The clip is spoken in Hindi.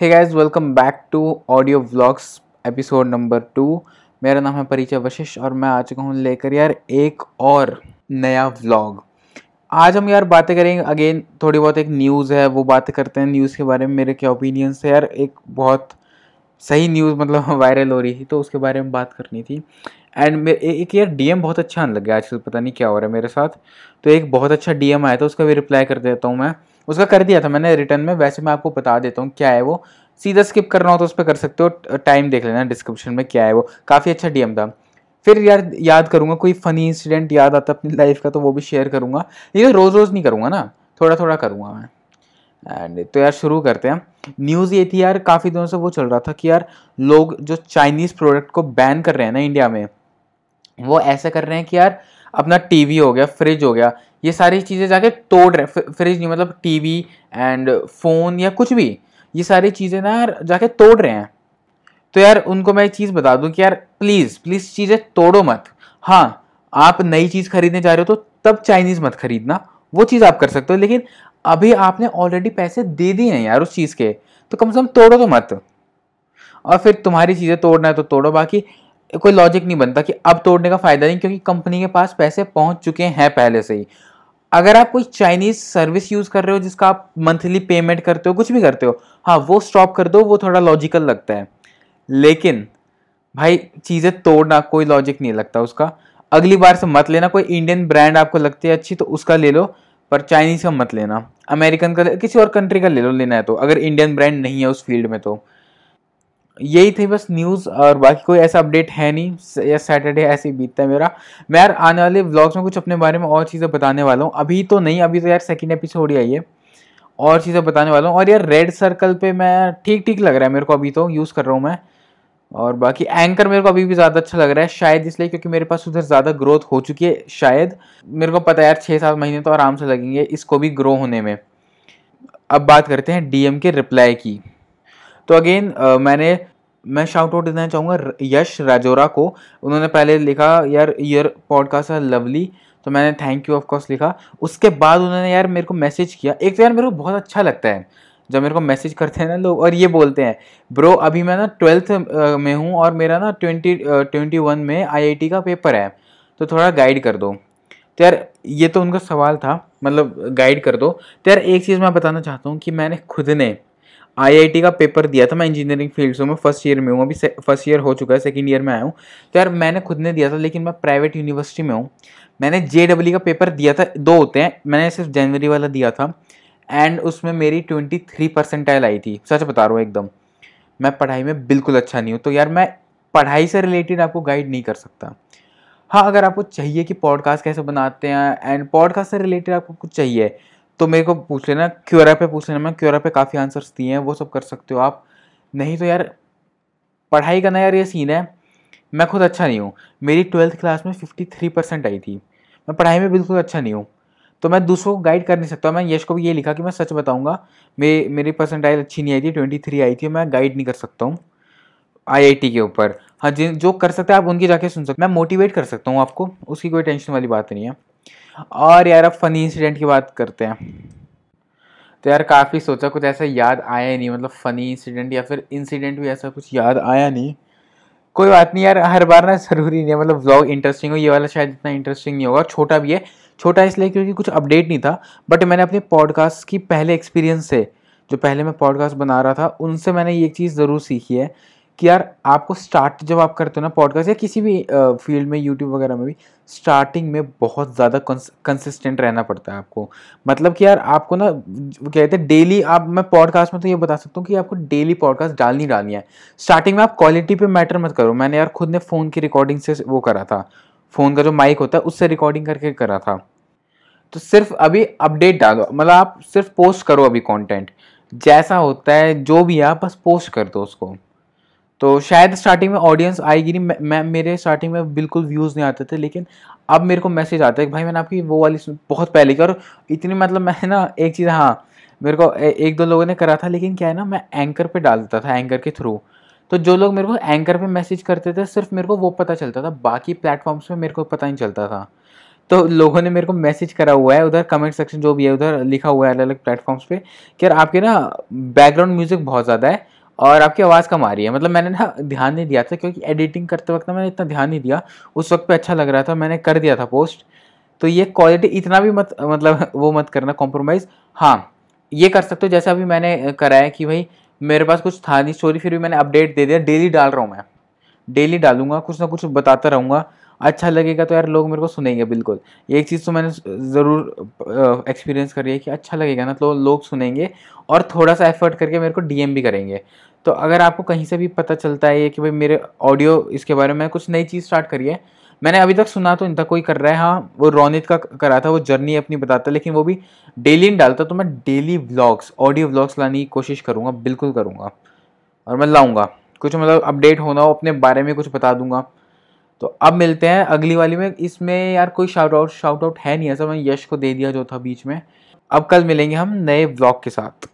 Hey guys welcome back to audio vlogs episode number two मेरा नाम है परिचय वशिष्ठ और मैं आ चुका हूँ लेकर यार एक और नया व्लॉग आज हम यार बातें करेंगे अगेन थोड़ी बहुत एक न्यूज़ है, वो बातें करते हैं न्यूज़ के बारे में, मेरे क्या ओपिनियंस है यार, एक बहुत सही न्यूज़ मतलब वायरल हो रही थी तो उसके बारे में बात करनी थी. एंड एक यार डीएम बहुत अच्छा आने लग गया आजकल, पता नहीं क्या हो रहा है मेरे साथ. तो एक बहुत अच्छा डीएम आया था, उसका भी रिप्लाई कर देता हूँ मैं. उसका कर दिया था मैंने रिटर्न में, वैसे मैं आपको बता देता हूँ क्या है वो। सीधा स्किप करना हो तो उस पर कर सकते हो टाइम देख लेना डिस्क्रिप्शन में क्या है वो। काफ़ी अच्छा डीएम था। फिर यार, याद करूँगा, कोई फ़नी इंसिडेंट याद आता अपनी लाइफ का तो वो भी शेयर करूँगा। लेकिन रोज़ रोज़ नहीं करूँगा ना थोड़ा थोड़ा करूँगा मैं। एंड तो यार, शुरू करते हैं। न्यूज़ ये थी यार, काफ़ी दिनों से वो चल रहा था कि यार, लोग जो चाइनीज़ प्रोडक्ट को बैन कर रहे हैं ना इंडिया में, वो ऐसा कर रहे हैं कि यार, अपना टीवी हो गया फ्रिज हो गया ये सारी चीज़ें जाके तोड़ रहे फ्रिज नहीं मतलब टीवी एंड फ़ोन या कुछ भी, ये सारी चीज़ें ना यार जाके तोड़ रहे हैं। तो यार उनको मैं एक चीज़ बता दूँ कि यार प्लीज़ प्लीज़ चीज़ें तोड़ो मत। हाँ आप नई चीज़ खरीदने जा रहे हो तो तब चाइनीज़ मत खरीदना, वो चीज़ आप कर सकते हो, लेकिन अभी आपने ऑलरेडी पैसे दे दिए हैं यार उस चीज़ के तो कम से कम तोड़ो तो मत। और फिर तुम्हारी चीज़ें तोड़ना है तो तोड़ो, बाकी कोई लॉजिक नहीं बनता कि अब तोड़ने का फ़ायदा नहीं, क्योंकि कंपनी के पास पैसे पहुँच चुके हैं पहले से ही। अगर आप कोई चाइनीज़ सर्विस यूज़ कर रहे हो, जिसका आप मंथली पेमेंट करते हो, कुछ भी करते हो हाँ वो स्टॉप कर दो, वो थोड़ा लॉजिकल लगता है। लेकिन, भाई, चीज़ें तोड़ना कोई लॉजिक नहीं लगता उसका। अगली बार से मत लेना, कोई इंडियन ब्रांड आपको लगती है अच्छी तो उसका ले लो, पर चाइनीज़ का मत लेना। अमेरिकन का, किसी और कंट्री का ले लो, लेना है तो अगर इंडियन ब्रांड नहीं है उस फ़ील्ड में तो। यही थी बस न्यूज़ और बाकी कोई ऐसा अपडेट है नहीं या सैटरडे ऐसे ही बीतता है मेरा। मैं यार आने वाले व्लॉग्स में कुछ अपने बारे में और चीज़ें बताने वाला हूँ। अभी तो नहीं, अभी तो यार सेकेंड एपिसोड ही आई है। और चीज़ें बताने वाला हूँ। और यार रेड सर्कल पे मैं, ठीक ठीक लग रहा है मेरे को अभी तो यूज़ कर रहा हूँ मैं। और बाकी एंकर मेरे को अभी भी ज़्यादा अच्छा लग रहा है, शायद इसलिए क्योंकि मेरे पास उधर ज़्यादा ग्रोथ हो चुकी है, शायद। मेरे को पता है यार, छः सात महीने तो आराम से लगेंगे इसको भी ग्रो होने में। अब बात करते हैं डीएम के रिप्लाई की। तो अगेन मैंने मैं शाउट आउट देना चाहूँगा यश राजोरा को। उन्होंने पहले लिखा, यार ईयर पॉडकास्ट है लवली तो मैंने थैंक यू ऑफकोर्स लिखा। उसके बाद उन्होंने, यार, मेरे को मैसेज किया। एक तो यार, मेरे को बहुत अच्छा लगता है। जब मेरे को मैसेज करते हैं ना लोग, और ये बोलते हैं ब्रो अभी मैं ना ट्वेल्थ में हूँ और मेरा ना ट्वेंटी ट्वेंटी वन में आईआईटी का पेपर है। तो थोड़ा गाइड कर दो। तो यार, ये तो उनका सवाल था मतलब गाइड कर दो। तो यार, एक चीज़ मैं बताना चाहता हूँ कि मैंने खुद ने आईआईटी का पेपर दिया था मैं इंजीनियरिंग फ़ील्ड से, मैं फ़र्स्ट ईयर में हूँ, अभी फ़र्स्ट ईयर हो चुका है सेकेंड ईयर में आया हूँ। तो यार मैंने खुद ने दिया था, लेकिन मैं प्राइवेट यूनिवर्सिटी में हूँ। मैंने जे का पेपर दिया था, दो होते हैं, मैंने सिर्फ़ जनवरी वाला दिया था एंड उसमें मेरी ट्वेंटी थ्री परसेंटाइल आई थी। सच बता रहा हूँ, एकदम। मैं पढ़ाई में बिल्कुल अच्छा नहीं हूँ तो यार मैं पढ़ाई से रिलेटेड आपको गाइड नहीं कर सकता। हाँ अगर आपको चाहिए कि पॉडकास्ट कैसे बनाते हैं एंड पॉडकास्ट से रिलेटेड आपको कुछ चाहिए तो मेरे को पूछ लेना क्योरा पे पूछ लेना मैं क्योरा पे काफ़ी आंसर्स दिए हैं, वो सब कर सकते हो आप। नहीं तो यार, पढ़ाई का ना यार ये सीन है, मैं खुद अच्छा नहीं हूँ। मेरी ट्वेल्थ क्लास में फिफ्टी थ्री परसेंट आई थी। मैं पढ़ाई में बिल्कुल अच्छा नहीं हूँ। तो मैं दूसरों को गाइड कर नहीं सकता। मैं यश को भी ये लिखा कि मैं सच बताऊँगा, मे, मेरी परसेंटाइल अच्छी नहीं आई थी ट्वेंटी थ्री आई थी, मैं गाइड नहीं कर सकता हूँ आई के ऊपर। हाँ जिन, जो कर सकते हैं आप, उनकी जाके सुन सकते मैं मोटिवेट कर सकता हूँ आपको, उसकी कोई टेंशन वाली बात नहीं है। और यार अब फ़नी इंसिडेंट की बात करते हैं। तो यार काफ़ी सोचा, कुछ ऐसा याद आया ही नहीं मतलब फ़नी इंसिडेंट या फिर इंसिडेंट भी ऐसा कुछ याद आया नहीं। कोई बात नहीं यार, हर बार ना ज़रूरी नहीं है मतलब व्लॉग इंटरेस्टिंग हो, ये वाला शायद इतना इंटरेस्टिंग नहीं होगा, छोटा भी है। छोटा इसलिए क्योंकि कुछ अपडेट नहीं था बट मैंने अपने पॉडकास्ट की पहले एक्सपीरियंस से, जो पहले मैं पॉडकास्ट बना रहा था, उनसे मैंने ये चीज़ ज़रूर सीखी है कि यार आपको स्टार्ट जब आप करते हो ना पॉडकास्ट या किसी भी फ़ील्ड में यूट्यूब वगैरह में भी स्टार्टिंग में बहुत ज़्यादा कंसिस्टेंट रहना पड़ता है आपको। मतलब कि यार आपको ना कहते हैं डेली आप, मैं पॉडकास्ट में तो ये बता सकता हूँ कि आपको डेली पॉडकास्ट डालनी डालनी है। स्टार्टिंग में आप क्वालिटी पे मैटर मत करो। मैंने यार खुद ने फ़ोन की रिकॉर्डिंग से वो करा था। फ़ोन का जो माइक होता है, उससे रिकॉर्डिंग करके करा था। तो सिर्फ़ अभी अपडेट डालो। मतलब आप सिर्फ़ पोस्ट करो अभी कॉन्टेंट जैसा होता है, जो भी आप बस पोस्ट कर दो उसको। तो शायद स्टार्टिंग में ऑडियंस आएगी नहीं। मैं मेरे स्टार्टिंग में बिल्कुल व्यूज़ नहीं आते थे लेकिन अब मेरे को मैसेज आता है कि भाई मैंने आपकी वो वाली बहुत पहले की और इतनी मतलब मैं ना एक चीज़ हाँ मेरे को ए, एक दो लोगों ने करा था लेकिन क्या है ना मैं एंकर पे डाल देता था एंकर के थ्रू तो जो लोग मेरे को एंकर पे मैसेज करते थे सिर्फ़ मेरे को वो पता चलता था बाकी प्लेटफॉर्म्स में मेरे को पता नहीं चलता था। तो लोगों ने मेरे को मैसेज करा हुआ है उधर कमेंट सेक्शन जो भी है उधर लिखा हुआ है अलग अलग प्लेटफॉर्म्स पे कि यार आपके ना बैकग्राउंड म्यूज़िक बहुत ज़्यादा है और आपकी आवाज़ कम आ रही है। मतलब मैंने ना ध्यान नहीं दिया था क्योंकि एडिटिंग करते वक्त ना मैंने इतना ध्यान नहीं दिया। उस वक्त पे अच्छा लग रहा था, मैंने कर दिया था पोस्ट तो ये क्वालिटी इतना भी मत मतलब वो मत करना कॉम्प्रोमाइज़ हाँ ये कर सकते हो। जैसे अभी मैंने करा है कि भाई, मेरे पास कुछ था नहीं स्टोरी फिर भी मैंने अपडेट दे दिया। डेली डाल रहा हूँ मैं। डेली डालूँगा, कुछ ना कुछ बताता रहूँगा। अच्छा लगेगा तो यार लोग मेरे को सुनेंगे बिल्कुल। एक चीज़ तो मैंने ज़रूर एक्सपीरियंस करी है कि अच्छा लगेगा ना तो लोग सुनेंगे और थोड़ा सा एफर्ट करके मेरे को डीएम भी करेंगे। तो अगर आपको कहीं से भी पता चलता है कि भाई मेरे ऑडियो इसके बारे में कुछ नई चीज़ स्टार्ट करी है, मैंने अभी तक सुना तो इनका कोई कर रहा है। हाँ वो रोनित का करा था, वो जर्नी अपनी बताता लेकिन वो भी डेली नहीं डालता तो मैं डेली व्लॉग्स ऑडियो व्लॉग्स लाने की कोशिश करूँगा, बिल्कुल करूँगा। और मैं लाऊँगा, कुछ मतलब अपडेट होना हो, अपने बारे में कुछ बता दूँगा। तो अब मिलते हैं अगली वाली में। इसमें यार कोई शाउट आउट शाउट आउट है नहीं, ऐसा मैंने यश को दे दिया जो था बीच में। अब कल मिलेंगे हम नए ब्लॉग के साथ।